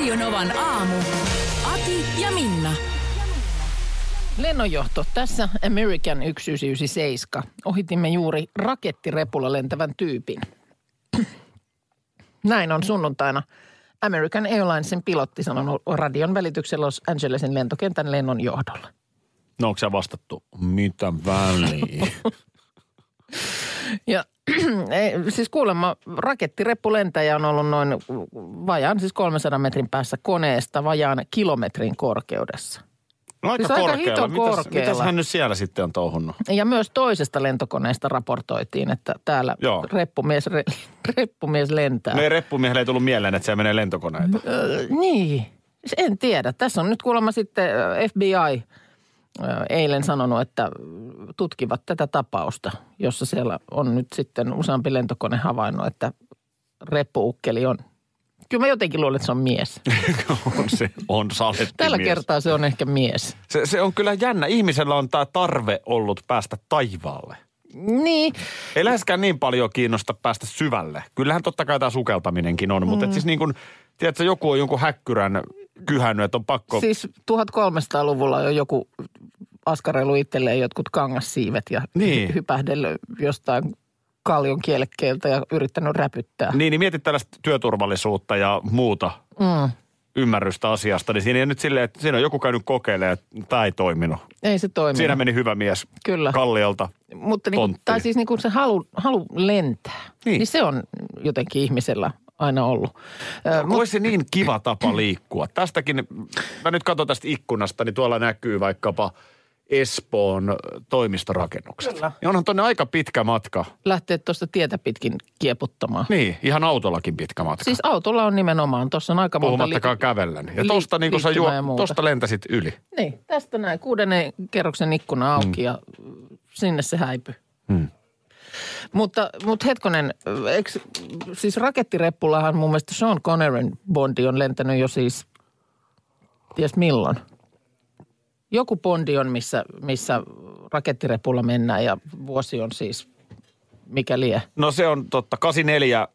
Radionovan aamu. Ati ja Minna. Lennonjohto. Tässä American 1997. Ohitimme juuri rakettirepulla lentävän tyypin. Näin on sunnuntaina American Airlinesin pilotti sanonut radion välityksellä Los Angelesin lentokentän lennon johdolla. No onko se vastattu, mitä väliä? Ja ei, siis kuulemma rakettireppulentäjä on ollut noin vajaan, siis 300 metrin päässä koneesta vajaan kilometrin korkeudessa. No aika Siis aika korkealla. hito Mitäs, korkealla. mitäs hän nyt siellä sitten on touhunnut? Ja myös toisesta lentokoneesta raportoitiin, että täällä Joo. reppumies, re, reppumies lentää. No ei reppumiehelle ei tullut mieleen, että se menee lentokoneita. Öö, niin, en tiedä. Tässä on nyt kuulemma sitten FBI eilen sanonut, että tutkivat tätä tapausta, jossa siellä on nyt sitten useampi lentokone havainnut, että reppuukkeli on. Kyllä mä jotenkin luulen, että se on mies. on se, on saletti Tällä mies. kertaa se on ehkä mies. Se, se on kyllä jännä. Ihmisellä on tämä tarve ollut päästä taivaalle. Niin, Ei läheskään niin paljon kiinnosta päästä syvälle. Kyllähän totta kai tämä sukeltaminenkin on, mutta et siis niin kuin, tiedätkö, joku on jonkun häkkyrän kyhännyt, että on pakko... siis 1300-luvulla jo joku askareilu itselleen jotkut kangassiivet ja Niin. hypähdellyt jostain kaljon kielekkeeltä ja yrittänyt räpyttää. Niin, niin mietit tällaista työturvallisuutta ja muuta Mm. ymmärrystä asiasta, niin siinä ei nyt silleen, että siinä on joku käynyt kokeilemaan, että tämä ei toiminut. Ei se toimi. Siinä meni hyvä mies Kyllä. kalliolta. Mutta niin tai siis niin kuin se halu, halu lentää, niin. niin se on jotenkin ihmisellä aina ollut. Mut... Olisi se niin kiva tapa liikkua. Tästäkin, mä nyt katson tästä ikkunasta, niin tuolla näkyy vaikkapa Espoon toimistorakennukset. Kyllä. Ja onhan tonne aika pitkä matka. lähteä tuosta tietä pitkin kieputtamaan. Niin, ihan autollakin pitkä matka. Siis autolla on nimenomaan, tuossa on aika monta Puhumattakaan li- kävellen. Ja tosta, niin kun sä juo, muuta. tosta lentäsit yli. Niin, tästä näin. Kuudennen kerroksen ikkuna auki mm. ja sinne se häipy. Hmm. Mutta, mutta hetkonen, eikö, siis rakettireppullahan mun mielestä Sean Connerin Bondi on lentänyt jo siis, ties milloin. Joku Bondi on, missä, missä rakettirepulla mennään ja vuosi on siis, mikä lie. No se on totta. 84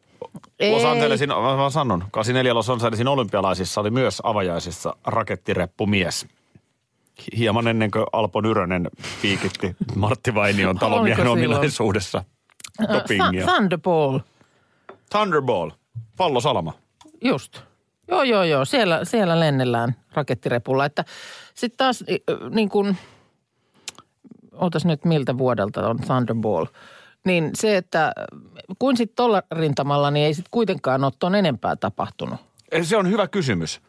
Los. Angelesin, mä sanon, 84 Los Angelesin olympialaisissa oli myös avajaisissa rakettireppumies. Hieman ennen kuin Alpo Nyrönen piikitti Martti Vainion talomiehen Oliko silloin? ominaisuudessa dopingia. Th- Thunderball, Thunderball, pallosalama. just. Joo, joo, joo. Siellä, siellä lennellään rakettirepulla. Että sitten taas äh, niin kuin, ootas nyt miltä vuodelta on Thunderball. Niin se, että äh, kuin sitten tuolla rintamalla, niin ei sitten kuitenkaan ole ton enempää tapahtunut. Se on hyvä kysymys.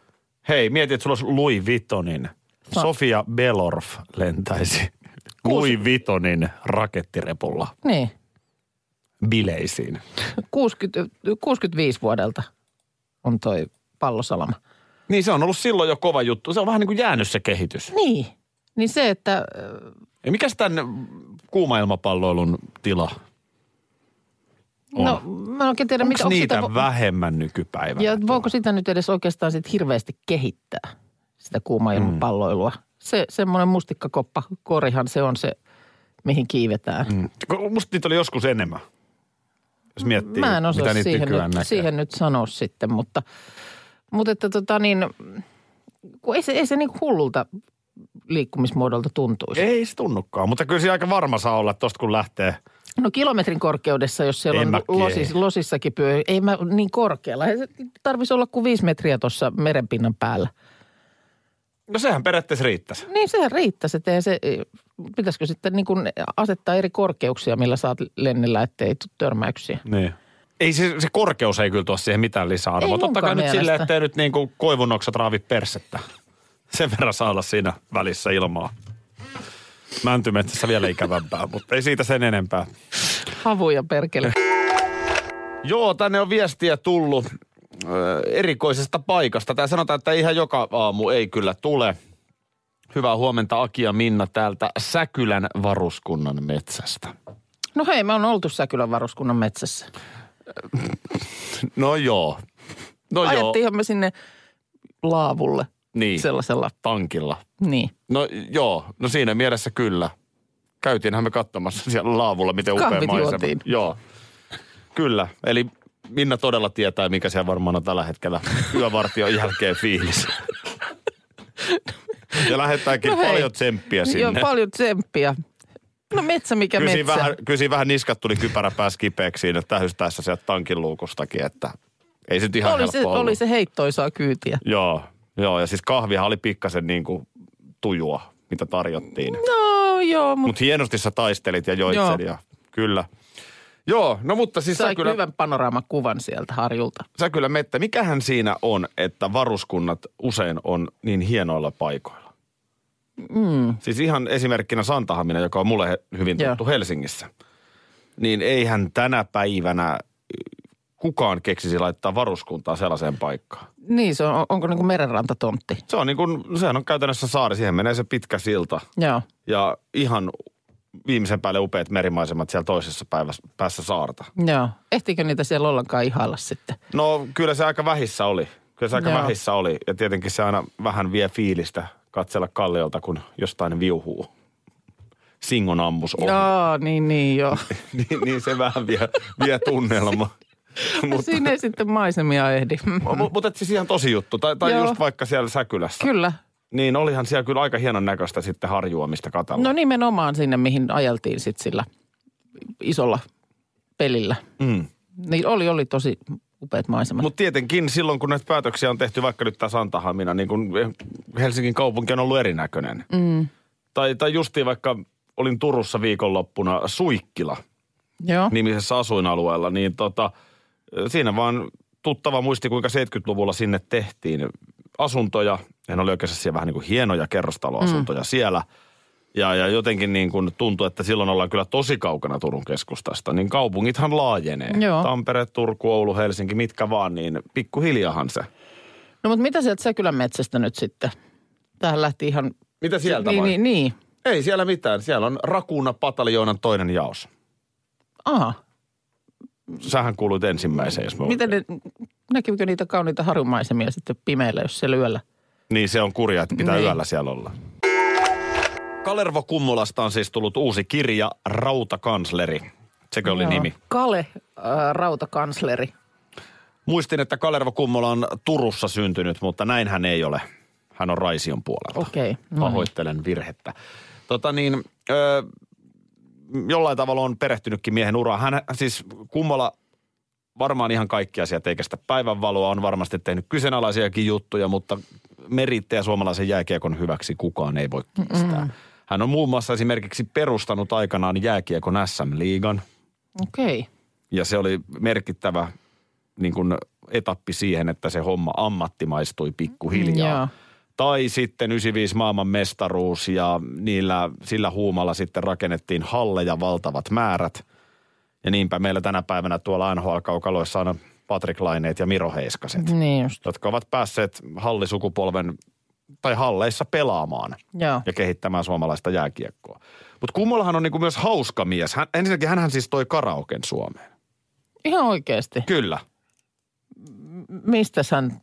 Hei, mieti, että sulla olisi Louis Vuittonin. Sofia Belorf lentäisi Louis Vuittonin rakettirepulla Niin, bileisiin. 60, 65 vuodelta on toi pallosalama. Niin se on ollut silloin jo kova juttu. Se on vähän niin kuin jäänyt se kehitys. Niin, niin se, että Ja mikäs tämän kuuma-ilmapalloilun tila on? no mä en oikein tiedä, Onko mitä, onko niitä sitä, vähemmän nykypäivänä? Ja voiko sitä nyt edes oikeastaan sit hirveästi kehittää, sitä kuuma-ilmapalloilua? Se semmoinen mustikkakoppa korihan se on se, mihin kiivetään. Mm. Musta niitä oli joskus enemmän. Jos miettii, Mä en mitä osaa niitä siihen nyt, näkee. siihen nyt sanoa sitten, mutta, mutta että tota niin, kun ei se, ei se niin hullulta liikkumismuodolta tuntuisi. Ei se tunnukaan, mutta kyllä se aika varma saa olla, että tosta kun lähtee. No kilometrin korkeudessa, jos siellä En on losis, losissakin pyö, ei mä niin korkealla. Tarvitsisi olla kuin viisi metriä tuossa merenpinnan päällä. No sehän periaatteessa riittäisi. Niin sehän riittäisi, että se, pitäisikö sitten niin kuin asettaa eri korkeuksia, millä saat lennellä, ettei tule törmäyksiä. Niin. Ei se, se korkeus ei kyllä tuo siihen mitään lisäarvoa. Ei Totta kai munkaan nyt silleen, mielestä. ettei nyt niin kuin koivunoksat raavi persettä. Sen verran saa olla siinä välissä ilmaa. Mäntymetsässä vielä ikävämpää, mutta ei siitä sen enempää. Havuja perkele. Joo, tänne on viestiä tullut. Erikoisesta paikasta. Tämä sanotaan, että ihan joka aamu ei kyllä tule. Hyvää huomenta Aki ja Minna täältä Säkylän varuskunnan metsästä. No hei, me on oltu Säkylän varuskunnan metsässä. No joo. No joo, Ajettiinhan me sinne laavulle niin, sellaisella, tankilla. niin. No joo, no siinä mielessä kyllä. Käytiinhän me katsomassa siellä laavulla, miten upea Kahvit maisema. juotiin. Joo, kyllä. Eli Minna todella tietää, mikä siellä varmaan on tällä hetkellä yövartion jälkeen fiilis. Ja lähettääkin No hei. paljon tsemppiä sinne. Joo, paljon tsemppiä. No metsä mikä Kyllä metsä. vähän, kyllä siinä vähän niskat tuli kypärä pääsi kipeäksi siinä tähystäessä sieltä tankin luukustakin, että ei se nyt ihan oli, se, ollut. oli se heittoisaa kyytiä. Joo, joo, ja siis kahvihan oli pikkasen niin kuin tujua, mitä tarjottiin. No joo, mutta Mutta hienosti sä taistelit ja joit Joo. sen ja kyllä. Joo, no mutta siis sä sai kyllä, hyvän panoraamakuvan sieltä harjulta. sä kyllä Mette, mikähän siinä on, että varuskunnat usein on niin hienoilla paikoilla? Mm. Siis ihan esimerkkinä Santahamina, joka on mulle hyvin tuttu Joo. Helsingissä. Niin eihän tänä päivänä kukaan keksisi laittaa varuskuntaa sellaiseen paikkaan. Niin, se on, onko niin kuin merenrantatontti? Se on niin kuin, sehän on käytännössä saari, siihen menee se pitkä silta Joo. ja ihan viimeisen päälle upeat merimaisemat siellä toisessa päivässä, päässä saarta. Joo. Ehtiikö niitä siellä ollenkaan ihailla sitten? No kyllä se aika vähissä oli. Kyllä se aika Joo. vähissä oli. Ja tietenkin se aina vähän vie fiilistä katsella kalliolta, kun jostain viuhuu. Singon ammus ohi. Joo, niin, niin joo. niin, niin, se vähän vie, vie tunnelma. Mutta siinä ei sitten maisemia ehdi. Mutta siis ihan tosi juttu. Tai, tai Joo. just vaikka siellä Säkylässä. Kyllä. Niin olihan siellä kyllä aika hienon näköistä sitten harjuamista katella. No nimenomaan sinne, mihin ajeltiin sitten sillä isolla pelillä. Mm. Niin oli, oli tosi upeat maisemat. Mutta tietenkin silloin, kun näitä päätöksiä on tehty, vaikka nyt tämä Santahamina, niin kun Helsingin kaupunki on ollut erinäköinen. Mm. Tai, tai justiin vaikka olin Turussa viikonloppuna Suikkila Joo. nimisessä asuinalueella, niin tota, siinä vaan tuttava muisti, kuinka 70-luvulla sinne tehtiin asuntoja. Ja ne oli oikeasti siellä vähän niin kuin hienoja kerrostaloasuntoja mm. siellä. Ja, ja jotenkin niin kuin tuntui, että silloin ollaan kyllä tosi kaukana Turun keskustasta. Niin kaupungithan laajenee. Joo. Tampere, Turku, Oulu, Helsinki, mitkä vaan, niin pikkuhiljahan se. No mutta mitä sieltä Säkylän metsästä nyt sitten? Tähän lähti ihan... Mitä sieltä niin, vai? niin, niin. Ei siellä mitään. Siellä on Rakuna pataljoonan toinen jaos. Aha. Sähän kuuluit ensimmäiseen, jos mä Miten ne, näkyykö niitä kauniita harumaisemia sitten pimeällä, jos se yöllä? Niin se on kurja, että pitää Niin. yöllä siellä olla. Kalervo Kummolasta on siis tullut uusi kirja, Rautakansleri. Sekö oli Joo. nimi? Kale, äh, rautakansleri. Muistin, että Kalervo Kummola on Turussa syntynyt, mutta näin hän ei ole. Hän on Raision puolelta. Okei. no niin. Pahoittelen virhettä. Tota niin, ö, jollain tavalla on perehtynytkin miehen uraan. Hän siis Kummola varmaan ihan kaikki asiat eikä sitä päivänvaloa on varmasti tehnyt kyseenalaisiakin juttuja, mutta merittejä suomalaisen jääkiekon hyväksi kukaan ei voi kiistää. Mm. Hän on muun muassa esimerkiksi perustanut aikanaan jääkiekon SM-liigan Okei. ja se oli merkittävä niin kuin etappi siihen, että se homma ammattimaistui pikkuhiljaa. Joo. Tai sitten 95 maailman mestaruus ja niillä, sillä huumalla sitten rakennettiin halleja valtavat määrät. Ja niinpä meillä tänä päivänä tuolla NHL-kaukaloissa on Patrick Laineet ja Miro Heiskaset, Niin just. jotka ovat päässeet hallisukupolven tai halleissa pelaamaan Joo. ja kehittämään suomalaista jääkiekkoa. Mutta Kummolahan on niinku myös hauska mies. Hän, ensinnäkin hän siis toi karaoken Suomeen. Ihan oikeasti. Kyllä. Mistä hän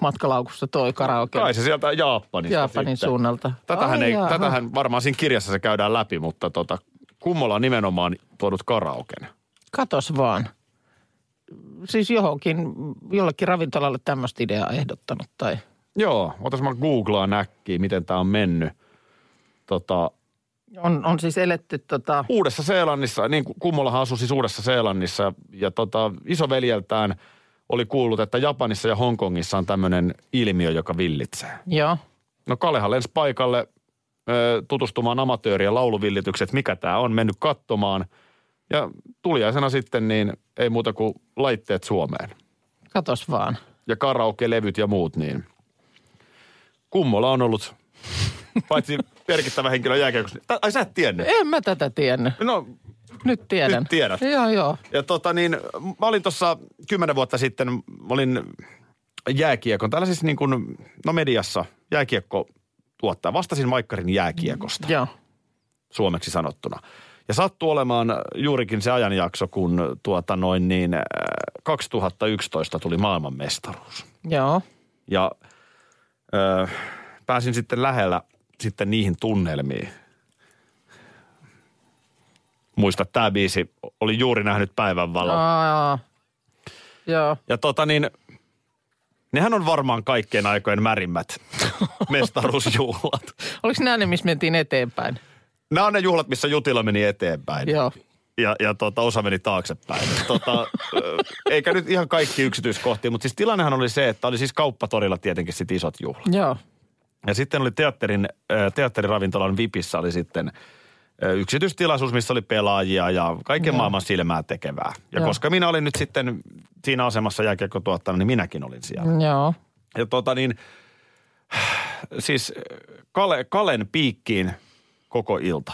matkalaukussa toi karaoke? Kai se sieltä Japanista Japanin sitten. suunnalta. Tätähän, Ai ei, tätähän varmaan siinä kirjassa se käydään läpi, mutta tota, Kummola on nimenomaan tuonut karaoken. Katos vaan. Siis johonkin, jollekin ravintolalle tämmöistä ideaa ehdottanut tai... Joo, otas mä googlaan näkkiä, miten tämä on mennyt. Tota, On, on siis eletty tota... Uudessa Seelannissa, niin Kummolahan asui siis Uudessa Seelannissa ja tota, isoveljeltään oli kuullut, että Japanissa ja Hongkongissa on tämmöinen ilmiö, joka villitsee. Joo. No Kalehan lensi paikalle ö, tutustumaan amatöörien lauluvillitykset, mikä tämä on, mennyt katsomaan. Ja tuliaisena sitten niin ei muuta kuin laitteet Suomeen. Katos vaan. Ja karaoke-levyt ja muut, niin Kummola on ollut paitsi merkittävä henkilö jääkiekossa. Ai sä et tiennyt? En mä tätä tiennyt. No Nyt tiedän. Nyt tiedät. Joo, joo. Ja tota niin, mä olin tuossa kymmenen vuotta sitten, mä olin jääkiekon, täällä siis niin kuin, no mediassa jääkiekko tuottaa. Vastasin Maikkarin jääkiekosta, Joo. suomeksi sanottuna. Ja sattui olemaan juurikin se ajanjakso, kun tuota noin niin, äh, 2011 tuli maailmanmestaruus. Joo. Ja ö, pääsin sitten lähellä sitten niihin tunnelmiin. Muista, tämä biisi oli juuri nähnyt päivänvalon. Joo. Ja tota niin, nehän on varmaan kaikkien aikojen märimmät mestaruusjuhlat. Oliko nämä ne, missä mentiin eteenpäin? Nämä on ne juhlat, missä Jutila meni eteenpäin. Joo. Ja, ja tota, osa meni taaksepäin. tota, ö, eikä nyt ihan kaikki yksityiskohtia, mutta siis tilannehan oli se, että oli siis kauppatorilla tietenkin sit isot juhlat. Joo. Ja sitten oli teatterin, teatteriravintolan Vipissä oli sitten yksityistilaisuus, missä oli pelaajia ja kaiken Joo. maailman silmää tekevää. Ja Joo. koska minä olin nyt sitten siinä asemassa jääkiekkotuottajana, niin minäkin olin siellä. Joo. Ja tota niin, siis Kale, Kalen piikkiin koko ilta.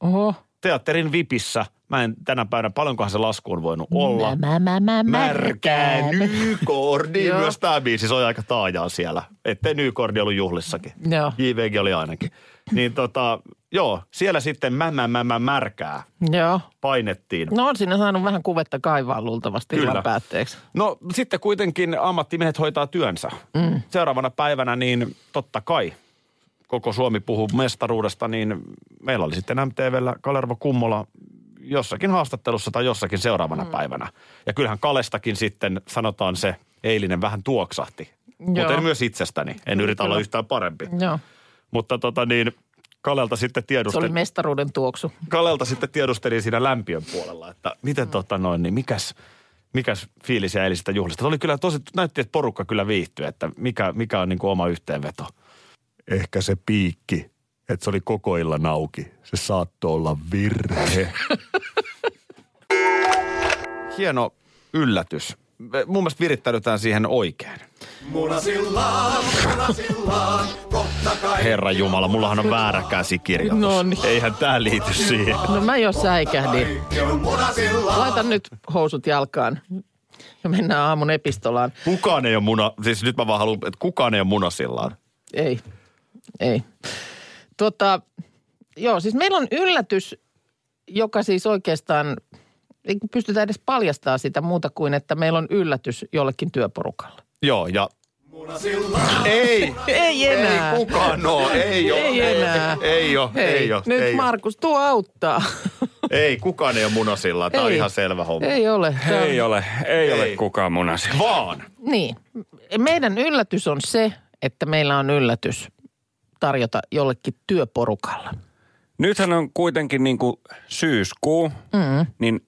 Oho. Teatterin Vipissä, mä en tänä päivänä, paljonkohan se lasku on voinut olla. Mä, mä, mä, Märkää nykordi. Myös tämä biisi soi aika taajaa siellä. Ettei nykordi ollut juhlissakin. Joo. JVG oli ainakin. Niin tota, joo, siellä sitten mä, mä, mä, mä märkää Joo. painettiin. No on siinä saanut vähän kuvetta kaivaa luultavasti Kyllä. illan päätteeksi. No sitten kuitenkin ammattimiehet hoitaa työnsä. Mm. Seuraavana päivänä niin totta kai koko Suomi puhuu mestaruudesta, niin meillä oli sitten MTVllä Kalervo Kummola jossakin haastattelussa tai jossakin seuraavana mm. päivänä. Ja kyllähän Kalestakin sitten sanotaan se eilinen vähän tuoksahti. Mutta en myös itsestäni. En yritä olla kyllä. yhtään parempi. Joo. Mutta tota niin, Kalelta sitten Se oli tiedustelin. mestaruuden tuoksu. Kalelta sitten tiedustelin siinä lämpiön puolella, että miten tota noin, niin mikäs, mikäs fiilis ja eilistä juhlista. Se oli kyllä tosi, näytti, että porukka kyllä viihtyi, että mikä, mikä on niin kuin oma yhteenveto. Ehkä se piikki, että se oli koko illan auki. Se saattoi olla virhe. Hieno yllätys. Mun mielestä virittäydytään siihen oikein. Herra Jumala, mullahan on väärä käsikirjoitus. No niin. Eihän tää liity siihen. No mä jo säikähdin. Laita nyt housut jalkaan ja mennään aamun epistolaan. Kukaan ei ole muna, siis nyt mä vaan haluan, että kukaan ei ole munasillaan. Ei, ei. Tota, joo, siis meillä on yllätys, joka siis oikeastaan, ei pystytä edes paljastamaan sitä muuta kuin, että meillä on yllätys jollekin työporukalle. Joo, ja... Ei, Ei enää. ei kukaan oo, ei oo. Ei enää. Ei, ei oo, Hei, ei oo. nyt ei oo. Markus, tuo auttaa. Ei, kukaan ei ole munasillaan, tää on Ei. ihan selvä homma. Ei ole. On- Ei ole, ei, Ei. ole kukaan munasi. Vaan. Niin. Meidän yllätys on se, että meillä on yllätys tarjota jollekin työporukalle. Nythän on kuitenkin niin kuin syyskuu, mm. niin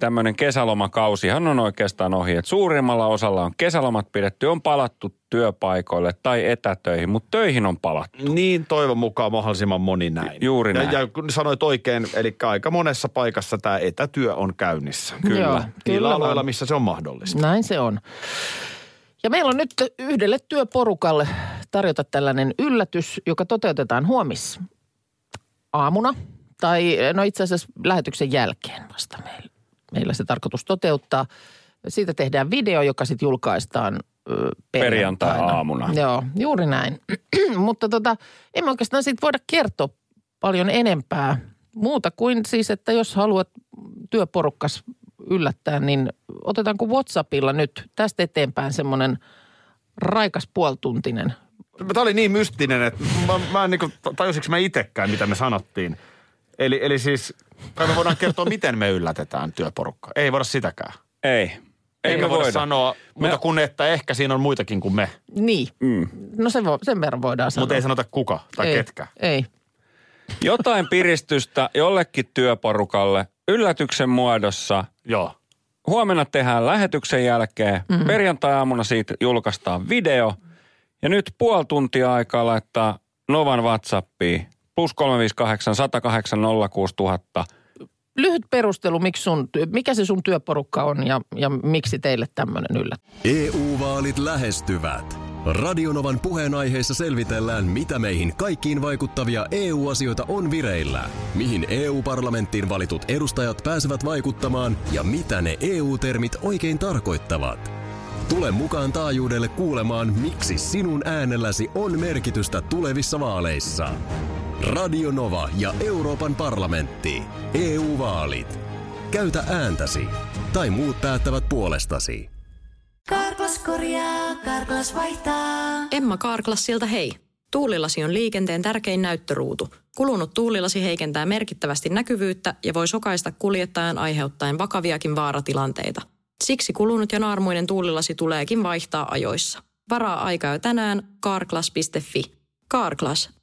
tämmöinen kesälomakausihan on oikeastaan ohi. Et suurimmalla osalla on kesälomat pidetty, on palattu työpaikoille tai etätöihin, mutta töihin on palattu. Niin toivon mukaan mahdollisimman moni näin. Juuri ja, näin. Ja kun sanoit oikein, eli aika monessa paikassa tämä etätyö on käynnissä. Kyllä. Joo, Niillä kyllä aloilla, vaan. missä se on mahdollista. Näin se on. Ja meillä on nyt yhdelle työporukalle tarjota tällainen yllätys, joka toteutetaan huomis aamuna. Tai no itse asiassa lähetyksen jälkeen vasta meillä, meillä se tarkoitus toteuttaa. Siitä tehdään video, joka sitten julkaistaan. Perjantai-aamuna. Joo, juuri näin. Mutta tota, emme oikeastaan siitä voida kertoa paljon enempää. Muuta kuin siis, että jos haluat työporukkas yllättää, niin otetaanko WhatsAppilla nyt tästä eteenpäin semmoinen raikas puoltuntinen. Tämä oli niin mystinen, että mä, mä en niin tajusinko mä itsekään, mitä me sanottiin. Eli, eli siis, kai me voidaan kertoa, miten me yllätetään työporukka. Ei voida sitäkään. Ei, ei Ei me voida sanoa, Me- mutta kun että ehkä siinä on muitakin kuin me. Niin, mm. no sen, vo, sen verran voidaan sanoa. Mutta ei sanota kuka tai ei, ketkä. Ei, Jotain piristystä jollekin työporukalle yllätyksen muodossa. Joo. Huomenna tehdään lähetyksen jälkeen. Mm-hmm. Perjantai-aamuna siitä julkaistaan video. Ja nyt puoli tuntia aikaa laittaa Novan WhatsAppiin. Plus 358 108 06000. lyhyt perustelu, miksi sun, mikä se sun työporukka on ja, ja miksi teille tämmöinen yllätys. EU-vaalit lähestyvät. Radionovan puheenaiheessa selvitellään, mitä meihin kaikkiin vaikuttavia EU-asioita on vireillä, mihin EU-parlamenttiin valitut edustajat pääsevät vaikuttamaan ja mitä ne EU-termit oikein tarkoittavat. Tule mukaan taajuudelle kuulemaan, miksi sinun äänelläsi on merkitystä tulevissa vaaleissa. Radio Nova ja Euroopan parlamentti. EU-vaalit. Käytä ääntäsi. Tai muut päättävät puolestasi. Karklas korjaa, Karklas vaihtaa. Emma Karklassilta hei. Tuulilasi on liikenteen tärkein näyttöruutu. Kulunut tuulilasi heikentää merkittävästi näkyvyyttä ja voi sokaista kuljettajan aiheuttaen vakaviakin vaaratilanteita. Siksi kulunut ja naarmuinen tuulilasi tuleekin vaihtaa ajoissa. Varaa aikaa jo tänään karklas.fi. Karklas,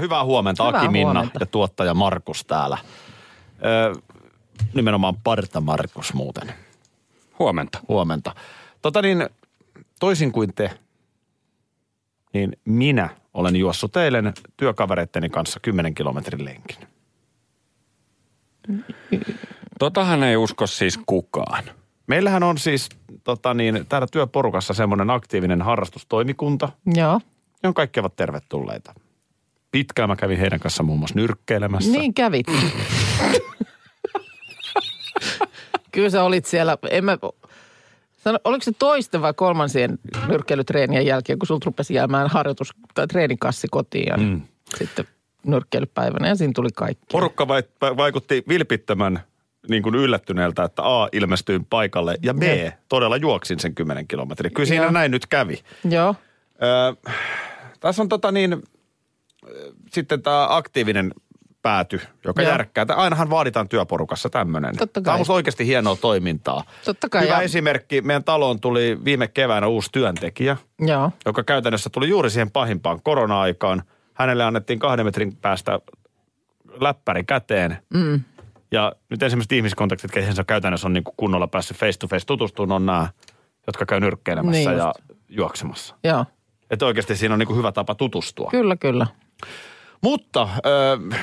Hyvää huomenta, Hyvää Aki Minna huomenta. ja tuottaja Markus täällä. Ö, nimenomaan Parta Markus muuten. Huomenta. Huomenta. Tota niin, toisin kuin te, niin minä olen juossut eilen työkavereitteni kanssa 10 kilometrin lenkin. Totahan ei usko siis kukaan. Meillähän on siis tota niin, täällä työporukassa semmoinen aktiivinen harrastustoimikunta, Joo. johon kaikki ovat tervetulleita. Pitkään mä kävin heidän kanssa muun muassa nyrkkeilemässä. Niin kävit. Kyllä sä olit siellä, en mä, sano, oliko se toisten vai kolmansien nyrkkeilytreenien jälkeen, kun sulta rupesi jäämään harjoitus- tai treenikassi kotiin ja mm. sitten nyrkkeilypäivänä ja siinä tuli kaikki. Porukka vai, vai- vaikutti vilpittömän niin kuin yllättyneeltä, että A, ilmestyin paikalle ja B, Joo. todella juoksin sen 10 kilometriä. Kyllä siinä Joo. näin nyt kävi. Joo, Öö, tässä on tota niin, sitten tämä aktiivinen pääty, joka Joo. järkkää. Ainahan vaaditaan työporukassa tämmöinen. Totta kai. Tämä on musta oikeasti hienoa toimintaa. Totta kai, Hyvä ja- esimerkki. Meidän taloon tuli viime keväänä uusi työntekijä, joo. joka käytännössä tuli juuri siihen pahimpaan korona-aikaan. Hänelle annettiin kahden metrin päästä läppäri käteen. Mm. Ja nyt ensimmäiset ihmiskontaktit, keihin käytännössä on niin kuin kunnolla päässyt face to face tutustumaan, on nämä, jotka käy nyrkkeilemässä Niin ja juoksemassa. Joo, Että oikeasti siinä on niin kuin hyvä tapa tutustua. kyllä, kyllä. Mutta äh,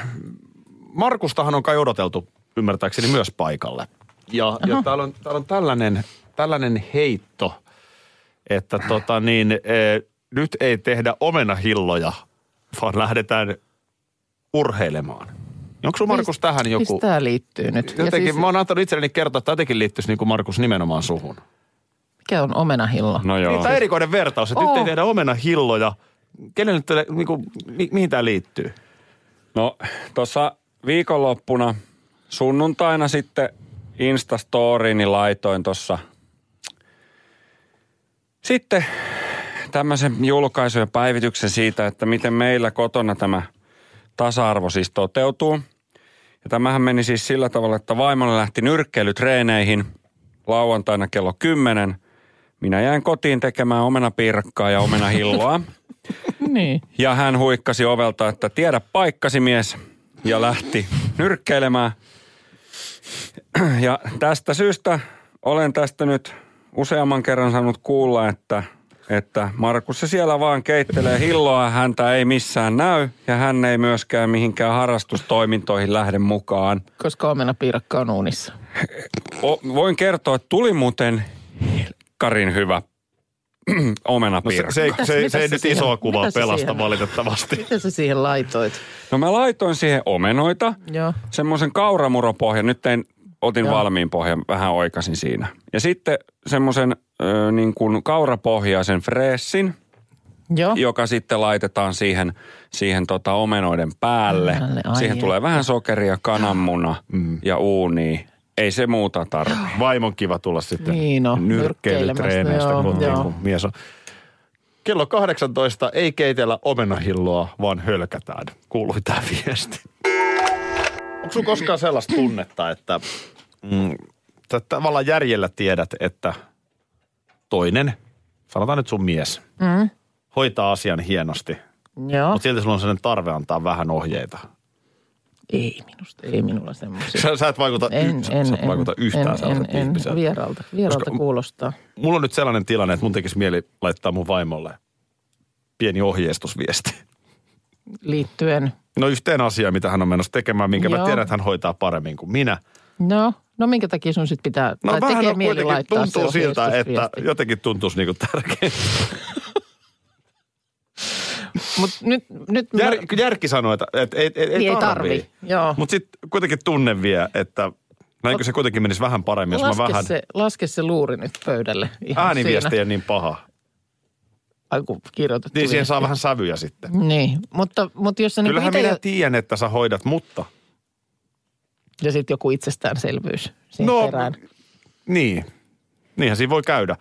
Markustahan on kai odoteltu ymmärtääkseni myös paikalle. Ja, ja täällä, on, täällä on tällainen, tällainen heitto, että tota niin, äh, nyt ei tehdä omenahilloja, vaan lähdetään urheilemaan. Onko sun Markus tähän joku... Mistä tämä liittyy nyt? Ja Jotenkin, siis, mä oon antanut itselleni kertoa, että jotenkin liittyisi niin kuin Markus nimenomaan suhun. mikä on omenahillo? No joo. Niin, tämä erikoinen vertaus, että nyt ei Oo. tehdä omenahilloja. Kenelle nyt, niin kuin, mi, mihin tämä liittyy? No tuossa viikonloppuna sunnuntaina sitten Instastoriini laitoin tuossa sitten tämmöisen julkaisun ja päivityksen siitä, että miten meillä kotona tämä tasa-arvo siis toteutuu. Ja tämähän meni siis sillä tavalla, että vaimolle lähti nyrkkeilytreeneihin lauantaina kello 10. Minä jäin kotiin tekemään omenapiirakkaa ja omenahilloa. Niin. Ja hän huikkasi ovelta, että tiedä paikkasi mies ja lähti nyrkkeilemään. Ja tästä syystä olen tästä nyt useamman kerran saanut kuulla, että, että Markus se siellä vaan keittelee hilloa, häntä ei missään näy ja hän ei myöskään mihinkään harrastustoimintoihin lähde mukaan. Koska omenapiirakka on uunissa. O, voin kertoa, että tuli muuten Karin hyvä No se, omenapiirakka. se, se, mitäs se ei nyt siihen- isoa kuvaa pelasta siihen- valitettavasti. Mitä sä siihen laitoit? No mä laitoin siihen omenoita, Joo. semmoisen kauramuropohjan, nyt tein, otin Joo. valmiin pohjan, vähän oikasin siinä. Ja sitten semmoisen niin kuin kaurapohjaisen freessin, Joo. joka sitten laitetaan siihen, siihen tota omenoiden päälle. Päälle, ai siihen että. tulee vähän sokeria, kananmuna Mm. ja uuni. Ei se muuta tarvitse. Vaimon kiva tulla sitten Niin on, nyrkkeilytreeneistä, nyrkkeilemästä, kun, joo, niin kuin mies on. Kello 18 ei keitellä omenahilloa, vaan hölkätään. Kuului tämä viesti. Onko sulla koskaan sellaista tunnetta, että mm, sä tavallaan järjellä tiedät, että toinen, sanotaan nyt sun mies, Mm. hoitaa asian hienosti. Joo. Mutta silti sulla on sellainen tarve antaa vähän ohjeita. Ei minusta, ei minulla semmoisia. Sä, sä et vaikuta, En, sä, en, sä et en, vaikuta yhtään en, en, en, ihmiseltä. vieraalta, vieraalta Koska- kuulostaa. Mulla on nyt sellainen tilanne, että mun tekisi mieli laittaa mun vaimolle pieni ohjeistusviesti. Liittyen, No yhteen asiaan, mitä hän on menossa tekemään, minkä mä Joo. tiedän, että hän hoitaa paremmin kuin minä. no, no minkä takia sun sit pitää, No tai vähän tekee mieli laittaa tuntuu se siltä, että jotenkin tuntuisi niinku tärkeintä. Mut nyt, nyt Jär, mä- järki sanoo, että, että ei, ei, Niin ei ei tarvii. tarvi. Mutta sitten kuitenkin tunne vie, että näinkö se kuitenkin menisi vähän paremmin, jos mä laske, vähän... se, laske se luuri nyt pöydälle. Ihan Ääniviesti siinä. ei ole niin paha. Ai kun kirjoitettu Niin siihen viesti. saa vähän sävyjä sitten. Niin, mutta, mutta jos sä niin Kyllähän ite minä jo, tiedän, että sä hoidat, mutta... ja sitten joku itsestäänselvyys siihen No, perään. niin. Niinhän siinä voi käydä.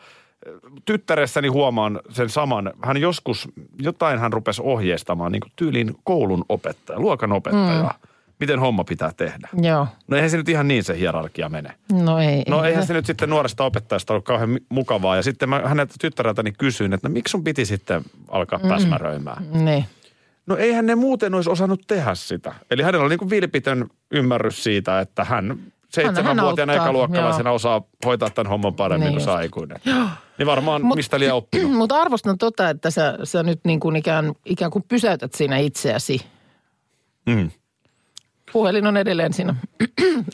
Tyttäressäni huomaan sen saman. Hän joskus, jotain hän rupesi ohjeistamaan, niin kuin tyyliin koulun opettaja, luokan opettaja. Mm. Miten homma pitää tehdä. Joo, No eihän se nyt ihan niin se hierarkia mene. no ei. No ei eihän se nyt sitten nuoresta opettajasta ollut kauhean mukavaa. Ja sitten mä häneltä tyttäreltäni kysyin, että no miksi sun piti sitten alkaa Mm. päsmäröimään? Niin. No eihän ne muuten olisi osannut tehdä sitä. Eli hänellä oli niin kuin vilpitön ymmärrys siitä, että hän seitsemänvuotiaana ekaluokkalaisena osaa hoitaa tämän homman paremmin Niin kuin se aikuinen. Niin varmaan Mut- mistä liian oppinut. Mutta arvostan tota, että sä, sä nyt niin kuin ikään, ikään kuin pysäytät siinä itseäsi. Mm. Puhelin on edelleen siinä.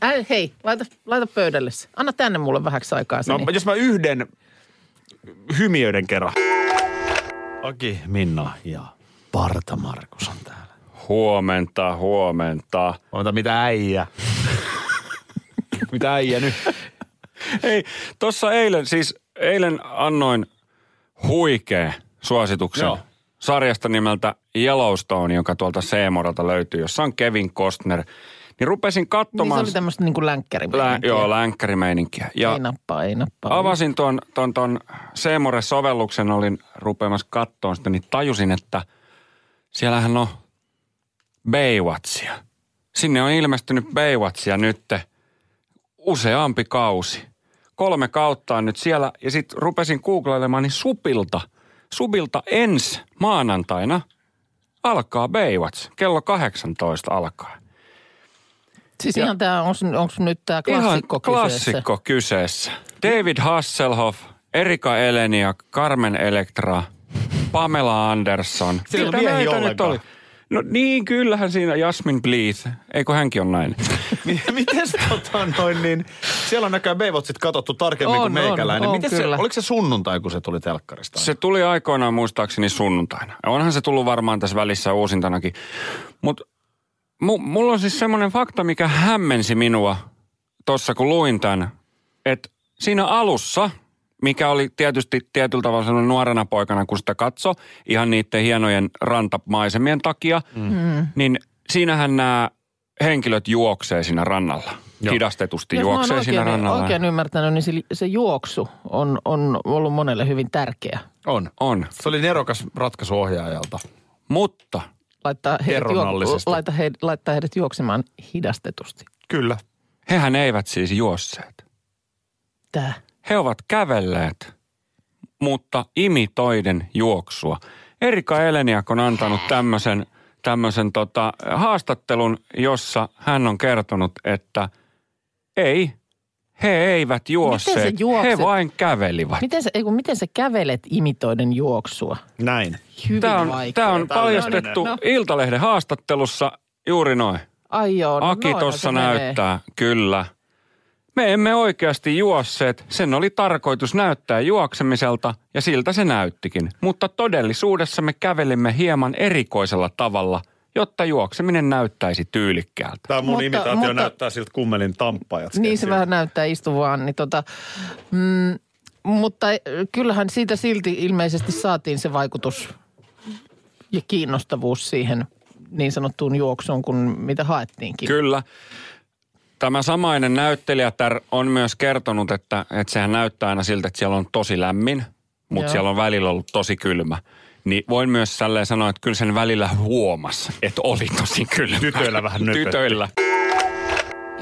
Äh, hei, laita, laita pöydälle se. Anna tänne mulle vähäksi aikaa. No niin. jos mä yhden hymiöiden kerran. Aki, Minna ja Parta Markus on täällä. Huomenta, huomenta. Ota mitä äijä. Mitä äijä nyt? Hei, tuossa eilen, siis eilen annoin huikea suosituksen Joo. sarjasta nimeltä Yellowstone, joka tuolta Seemoralta löytyy, jossa on Kevin Costner. Niin rupesin niin se katsomaan... oli tämmöistä niin kuin länkkäri. Lä, joo, länkkärimeininkiä. Ja Ei nappaa, ei nappaa. avasin tuon, tuon, tuon Seemore-sovelluksen, olin rupeamassa kattoon sitä, niin tajusin, että siellähän on Baywatchia. Sinne on ilmestynyt Baywatchia nyt useampi kausi. Kolme kautta on nyt siellä ja sitten rupesin googlailemaan, niin Supilta, Subilta ensi maanantaina alkaa Baywatch. Kello 18 alkaa. Siis ihan tämä, onko nyt tämä klassikko Ihan kyseessä? klassikko kyseessä. David Hasselhoff, Erika Elenia, Carmen Electra, Pamela Anderson. Siellä ole miehiä näitä nyt ollenkaan. oli? No niin, kyllähän siinä Jasmin Bleeth. Eikö hänkin on näin? Miten tota noin niin, siellä on näköjään Baywatchit katsottu tarkemmin On, kuin meikäläinen. on, on, Miten se, kyllä. oliko se sunnuntai, kun se tuli telkkarista? Se tuli aikoinaan muistaakseni sunnuntaina. Onhan se tullut varmaan tässä välissä uusintanakin. Mutta mu, mulla on siis semmoinen fakta, mikä hämmensi minua tuossa, kun luin tämän. Että siinä alussa, mikä oli tietysti tietyllä tavalla semmoinen nuorena poikana, kun sitä katso, ihan niiden hienojen rantamaisemien takia, mm. niin siinähän nämä henkilöt juoksee siinä rannalla. Joo. Hidastetusti Jos juoksee siinä oikein, rannalla. oikein ymmärtänyt, niin se, se juoksu on, on ollut monelle hyvin tärkeä. On. On. Se oli nerokas ratkaisu ohjaajalta. Mutta Laittaa heidät, Kerronnallisesti. laita heidät, laittaa heidät juoksemaan hidastetusti. Kyllä. hehän eivät siis juosseet. Tää. He ovat kävelleet, mutta imitoiden juoksua. Erika Eleniak on antanut tämmöisen, tämmöisen tota, haastattelun, jossa hän on kertonut, että ei, he eivät juosseet, he vain kävelivät. Miten sä, ei kun, miten sä kävelet imitoiden juoksua? Näin. Hyvin Tämä on, vaikea. tämä on paljastettu No. Iltalehden haastattelussa juuri noin. Ai joo, no Aki tuossa se menee. näyttää, kyllä. Me emme oikeasti juosseet. Sen oli tarkoitus näyttää juoksemiselta ja siltä se näyttikin. Mutta todellisuudessa me kävelimme hieman erikoisella tavalla, jotta juokseminen näyttäisi tyylikkäältä. Tämä mun Mutta- imitaatio mutta- näyttää siltä kummelin tamppajat. Niin se vähän näyttää istuvaan. Niin tota, mm, mutta kyllähän siitä silti ilmeisesti saatiin se vaikutus ja kiinnostavuus siihen niin sanottuun juoksuun, kuin mitä haettiinkin. Kyllä. Tämä samainen näyttelijätär on myös kertonut, että, että sehän näyttää aina siltä, että siellä on tosi lämmin, mutta siellä on välillä ollut tosi kylmä. Niin voin myös tälleen sanoa, että kyllä sen välillä huomas, että oli tosi kylmä. Tytöillä vähän nöpötti. Tytöillä.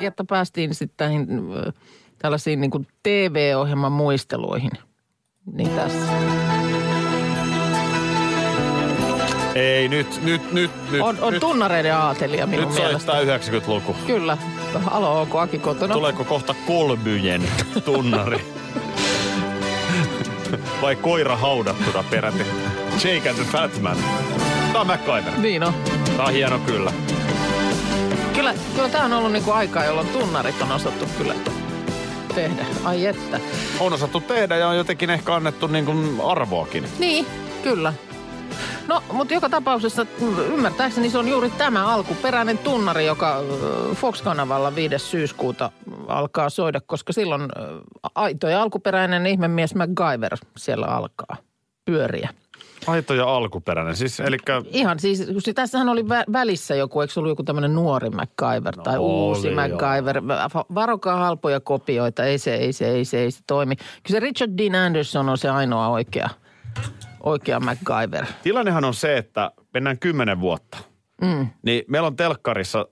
Jotta päästiin sitten näihin tällaisiin niin TV-ohjelman muisteluihin. Niin tässä. Ei, nyt, nyt, nyt, nyt. On, on nyt, tunnareiden aatelija minun nyt mielestä. soittaa 90-luku. Kyllä. Alo, onko Aki kotona? Tuleeko kohta kolmyjen tunnari? Vai koira haudattuna peräti? Jake and the Fat Man. Tää on MacGyver. Niin on. Tää on hieno kyllä. Kyllä, kyllä tämä on ollut niinku aikaa, jolloin tunnarit on osattu kyllä tehdä. Ai että. On osattu tehdä ja on jotenkin ehkä annettu niin kuin arvoakin. Niin, kyllä. No, mutta joka tapauksessa mm, ymmärtääkseni se on juuri tämä alkuperäinen tunnari, joka ö, Fox-kanavalla 5. syyskuuta alkaa soida, koska silloin ö, aito ja alkuperäinen ihmemies MacGyver siellä alkaa pyöriä. Aito ja alkuperäinen. Siis, eli Ihan siis, kun se- tässähän oli vä- välissä joku, eikö se ollut joku tämmöinen nuori MacGyver tai uusi joo. MacGyver. Va- Varokaa halpoja kopioita, ei se, ei se, ei se, ei se toimi. Kyllä se Richard Dean Anderson on se ainoa oikea, oikea MacGyver. tilannehan on se, että mennään kymmenen vuotta. Mm. Niin meillä on telkkarissa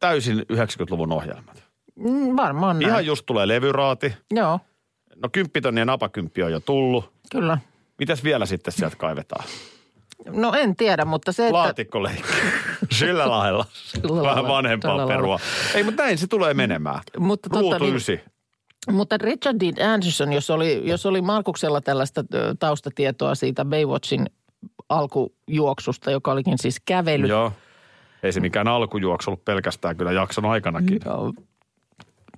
täysin 90-luvun ohjelmat. Mm, varmaan näin. Ihan just tulee levyraati. Joo, No kymppitonni ja napakymppi on jo tullut. kyllä. Mitäs vielä sitten sieltä kaivetaan? No en tiedä, mutta se, että... Laatikkoleikki. Sillä lailla. Sillä Vähän lailla, vanhempaa tällä perua. Ei, mutta näin se tulee menemään. Mutta tota Ruutu niin- ysi. Mutta Richard Dean Anderson, jos oli, jos oli Markuksella tällaista taustatietoa siitä Baywatchin alkujuoksusta, joka olikin siis kävely. Joo. Ei se mikään alkujuoksu ollut pelkästään kyllä jakson aikanakin. Joo,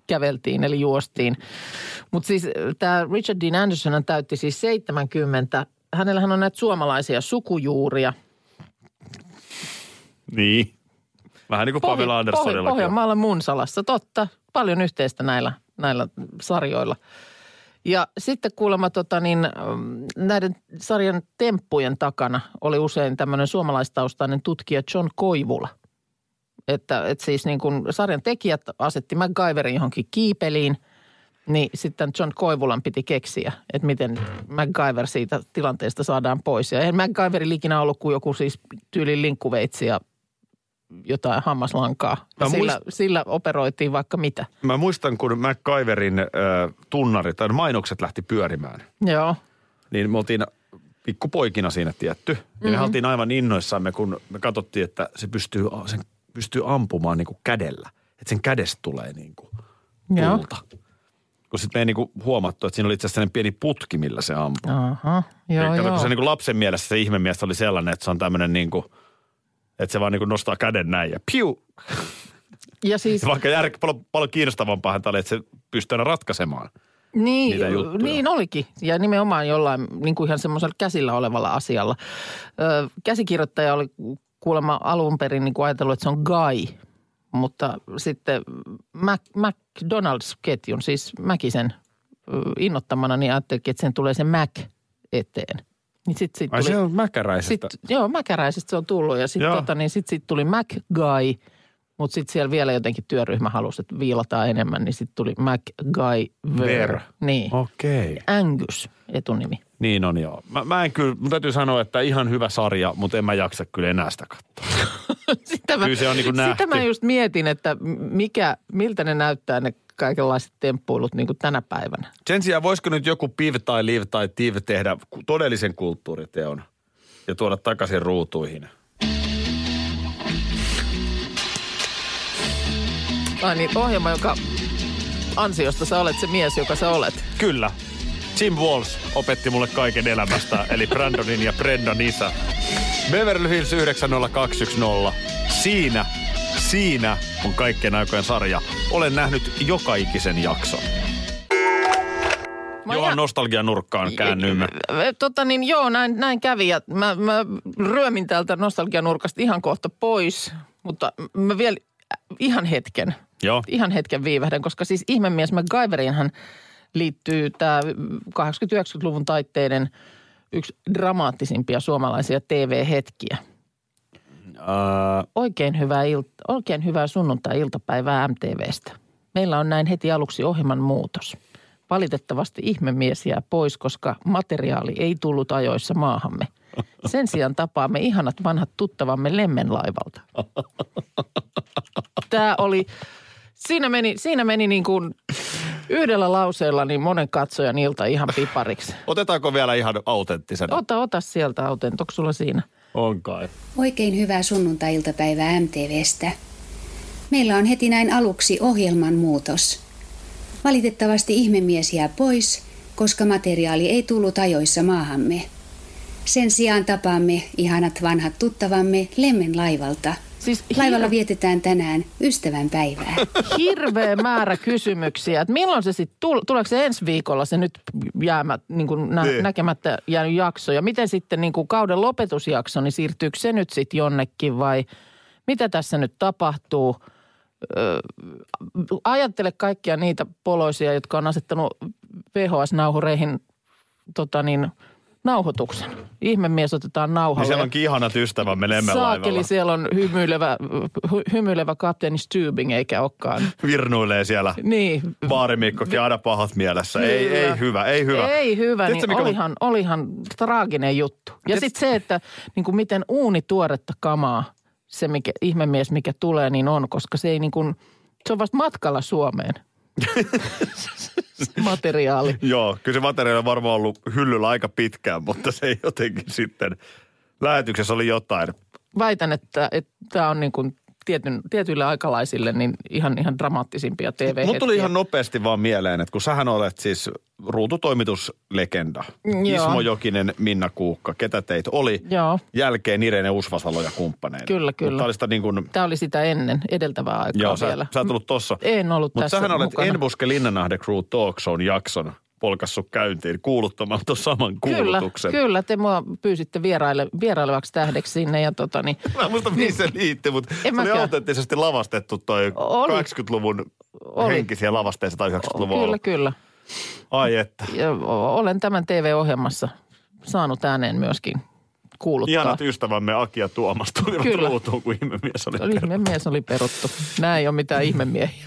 käveltiin eli juostiin. Mutta siis tämä Richard Dean Anderson täytti siis 70. Hänellähän on näitä suomalaisia sukujuuria. Niin. Vähän niin kuin Pavel Pohj- Anderssonillakin. on. Pohjanmaalla Munsalassa, totta. Paljon yhteistä näillä, näillä sarjoilla. Ja sitten kuulemma tota niin, mm, näiden sarjan temppujen takana oli usein tämmöinen suomalaistaustainen tutkija John Koivula. Että, että siis niin kuin sarjan tekijät asetti MacGyverin johonkin kiipeliin, niin sitten John Koivulan piti keksiä, että miten MacGyver siitä tilanteesta saadaan pois. Ja eihän MacGyverilla ikinä ollut kuin joku siis tyylin linkkuveitsi ja jotain hammaslankaa. Ja Mä sillä, muist- sillä operoitiin vaikka mitä. Mä muistan, kun MacGyverin äh, tunnari tai mainokset lähti pyörimään. Joo. Niin me oltiin pikkupoikina siinä tietty. Ja Mhm. me oltiin aivan innoissamme, kun me katsottiin, että se pystyy, sen pystyy ampumaan niin kuin kädellä. Että sen kädestä tulee niin kuin Joo. tulta. Kun sitten me ei niin kuin huomattu, että siinä oli itse asiassa pieni putki, millä se ampuu. Aha, joo, Eli joo. kun se niin kuin lapsen mielessä se ihmemies oli sellainen, että se on tämmöinen niin kuin, että se vaan niin kuin nostaa käden näin ja piu. Ja siis, Vaikka jär, paljon, paljon kiinnostavampaa oli, että se pystyy aina ratkaisemaan. niin, niin olikin. Ja nimenomaan jollain niin kuin ihan semmoisella käsillä olevalla asialla. Ö, käsikirjoittaja oli kuulemma alun perin niin kuin ajatellut, että se on Guy. Mutta sitten Mac, McDonald's-ketjun, siis Mäkisen innottamana, niin ajattelin, että sen tulee se Mac eteen. Niin sit, sit Ai tuli, se on mäkäräisestä. Sit, joo, Mäkäräisestä se on tullut ja sitten tota, niin sit, sit tuli MacGuy, mutta sitten siellä vielä jotenkin työryhmä halusi, että viilataan enemmän, niin sitten tuli MacGyver. Ver. Niin. Okei. Angus etunimi. Niin on joo. Mä, mä en kyllä, mun täytyy sanoa, että ihan hyvä sarja, mutta en mä jaksa kyllä enää sitä katsoa. Sitä mä, Kyllä se on niin kuin sitä mä just mietin, että mikä, miltä ne näyttää ne kaikenlaiset temppuilut niin kuin tänä päivänä. Sen sijaan voisiko nyt joku piv tai live tai tiv tehdä todellisen kulttuuriteon ja tuoda takaisin ruutuihin? Ai niin, ohjelma, joka ansiosta sä olet se mies, joka sä olet. Kyllä. Jim Walls opetti mulle kaiken elämästä, eli Brandonin ja Brendan isä. Beverly Hills 90210. Siinä, siinä on kaikkien aikojen sarja. Olen nähnyt joka ikisen jakson. Mä Johan nostalgian nurkkaan käännymme. Tota niin, joo, näin, näin kävi ja mä, mä ryömin täältä nostalgianurkasta ihan kohta pois, mutta mä vielä ihan hetken, Joo. ihan hetken viivähdän, koska siis ihmemies MacGyveriinhan liittyy tämä 80-90-luvun taitteiden yksi dramaattisimpia suomalaisia TV-hetkiä. Äh, Oikein hyvää, ilta, oikein hyvää sunnuntai-iltapäivää MTVstä. Meillä on näin heti aluksi ohjelman muutos. Valitettavasti ihmemies jää pois, koska materiaali ei tullut ajoissa maahamme. Sen sijaan tapaamme ihanat vanhat tuttavamme Lemmenlaivalta. Tämä oli, siinä meni, siinä meni niin kuin yhdellä lauseella niin monen katsojan ilta ihan pipariksi. otetaanko vielä ihan autenttisena? Ota, ota sieltä autent, onko sulla siinä? On kai. Oikein hyvää sunnuntai-iltapäivää MTVstä. Meillä on heti näin aluksi ohjelman muutos. Valitettavasti ihmemies jää pois, koska materiaali ei tullut ajoissa maahamme. Sen sijaan tapaamme ihanat vanhat tuttavamme Lemmen laivalta. Siis Laivalla hir- vietetään tänään ystävän päivää. hirveä määrä kysymyksiä, että milloin se sitten, tul- tuleeko se ensi viikolla se nyt jäämä, niin kuin nä- Niin. näkemättä jäänyt jakso ja miten sitten niin kuin kauden lopetusjakso, niin siirtyykö se nyt sitten jonnekin vai mitä tässä nyt tapahtuu? Öö, ajattele kaikkia niitä poloisia, jotka on asettanut VHS-nauhureihin tota niin, nauhoituksen. Ihmemies otetaan Niin nauhalle. siellä onkin ihanat ystävämme Saakeli, lemmelaivalla. siellä on hymyilevä, hy- hymyilevä kapteeni Stubing eikä olekaan. Virnuilee siellä. Niin, Baarimikkokin aina pahat mielessä. Ei, Kyllä. ei hyvä, ei hyvä. Ei hyvä, Tiedätkö, niin mikä olihan, olihan traaginen juttu. Ja sitten se, että niin kuin miten uuni tuoretta kamaa se mikä, ihmemies, mikä tulee, niin on, koska se ei niin kuin, se on vasta matkalla Suomeen. Materiaali. Joo, kyllä se materiaali on varmaan ollut hyllyllä aika pitkään, mutta se ei jotenkin sitten... Lähetyksessä oli jotain. Väitän, että tämä on niin kuin tietyn, tietyille aikalaisille niin ihan, ihan dramaattisimpia tv Mulla tuli ihan nopeasti vaan mieleen, että kun sähän olet siis ruututoimituslegenda. Joo. Ismo Jokinen, Minna Kuukka, ketä teit oli. Joo. Jälkeen Irene Usvasalo ja kumppaneina. Kyllä, kyllä. Mutta oli sitä niin kuin, Tämä oli sitä ennen, edeltävää aikaa joo, sä, vielä. sä oot ollut tossa. En ollut Mutta tässä sähän olet mukana. Enbuske Linnanahde Crew Talk Shown jakson polkassut käyntiin kuuluttamaan tuon saman Kyllä, kuulutuksen. kyllä. Te mua pyysitte vieraile, vierailevaksi tähdeksi sinne ja tota niin, Mä muista, mihin se liittyy, mutta se oli autenttisesti lavastettu toi Oli. 80-luvun Oli. henkisiä lavasteita tai 90-luvun kyllä, kyllä. Ai että. Ja olen tämän TV-ohjelmassa saanut ääneen myöskin kuuluttaa. Ihanat ystävämme Aki ja Tuomas tulivat Kyllä. ruutuun, kun ihmemies oli. Oli ihmemies oli peruttu. Nämä ei ole mitään ihmemiehiä.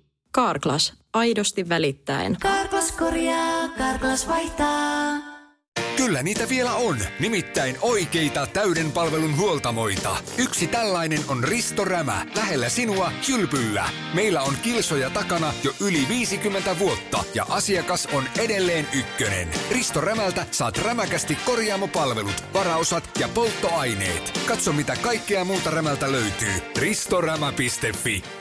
Karklas, aidosti välittäen. Karklas korjaa, Karklas vaihtaa. Kyllä niitä vielä on, nimittäin oikeita täyden palvelun huoltamoita. Yksi tällainen on Risto Rämä, lähellä sinua, kylpyllä. Meillä on kilsoja takana jo yli 50 vuotta ja asiakas on edelleen ykkönen. Risto Rämältä saat rämäkästi korjaamopalvelut, varaosat ja polttoaineet. Katso mitä kaikkea muuta Rämältä löytyy. ristorämä.fi